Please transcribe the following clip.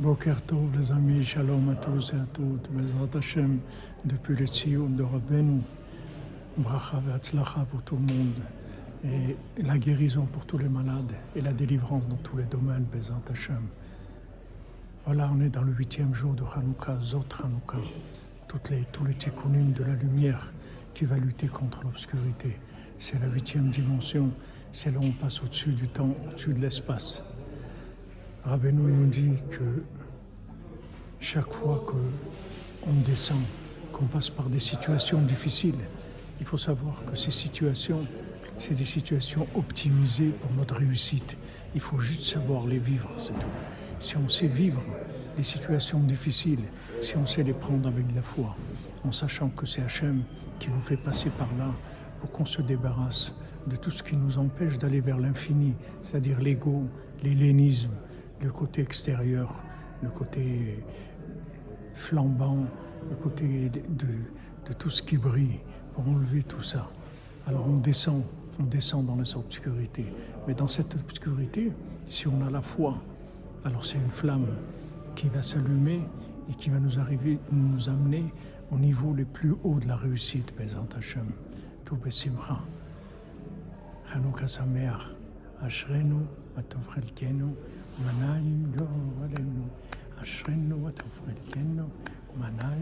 Boker Tov, les amis, shalom à tous et à toutes. Bezrat Hashem, depuis le Tzion de Rabbeinu, bracha ve'atzlacha pour tout le monde, et la guérison pour tous les malades, et la délivrance dans tous les domaines, Bezrat Hashem. Voilà, on est dans le huitième jour de Hanouka, Zot Hanouka, toutes les, tous les tikkunim de la lumière qui va lutter contre l'obscurité. C'est la huitième dimension, c'est là où on passe au-dessus du temps, au-dessus de l'espace. Rabbeinu nous dit que chaque fois qu'on descend, qu'on passe par des situations difficiles, il faut savoir que ces situations, c'est des situations optimisées pour notre réussite. Il faut juste savoir les vivre, c'est tout. Si on sait vivre les situations difficiles, si on sait les prendre avec de la foi, en sachant que c'est Hachem qui nous fait passer par là pour qu'on se débarrasse de tout ce qui nous empêche d'aller vers l'infini, c'est-à-dire l'ego, l'hellénisme, le côté extérieur, le côté flambant, le côté de, tout ce qui brille, pour enlever tout ça. Alors on descend, on descend dans cette obscurité. Mais dans cette obscurité, si on a la foi, alors c'est une flamme qui va s'allumer et qui va nous amener au niveau le plus haut de la réussite, Bezant Hashem. Tout. אשרינו וטוב חלקנו, מנה עם דור עלינו. אשרינו וטוב חלקנו, מנה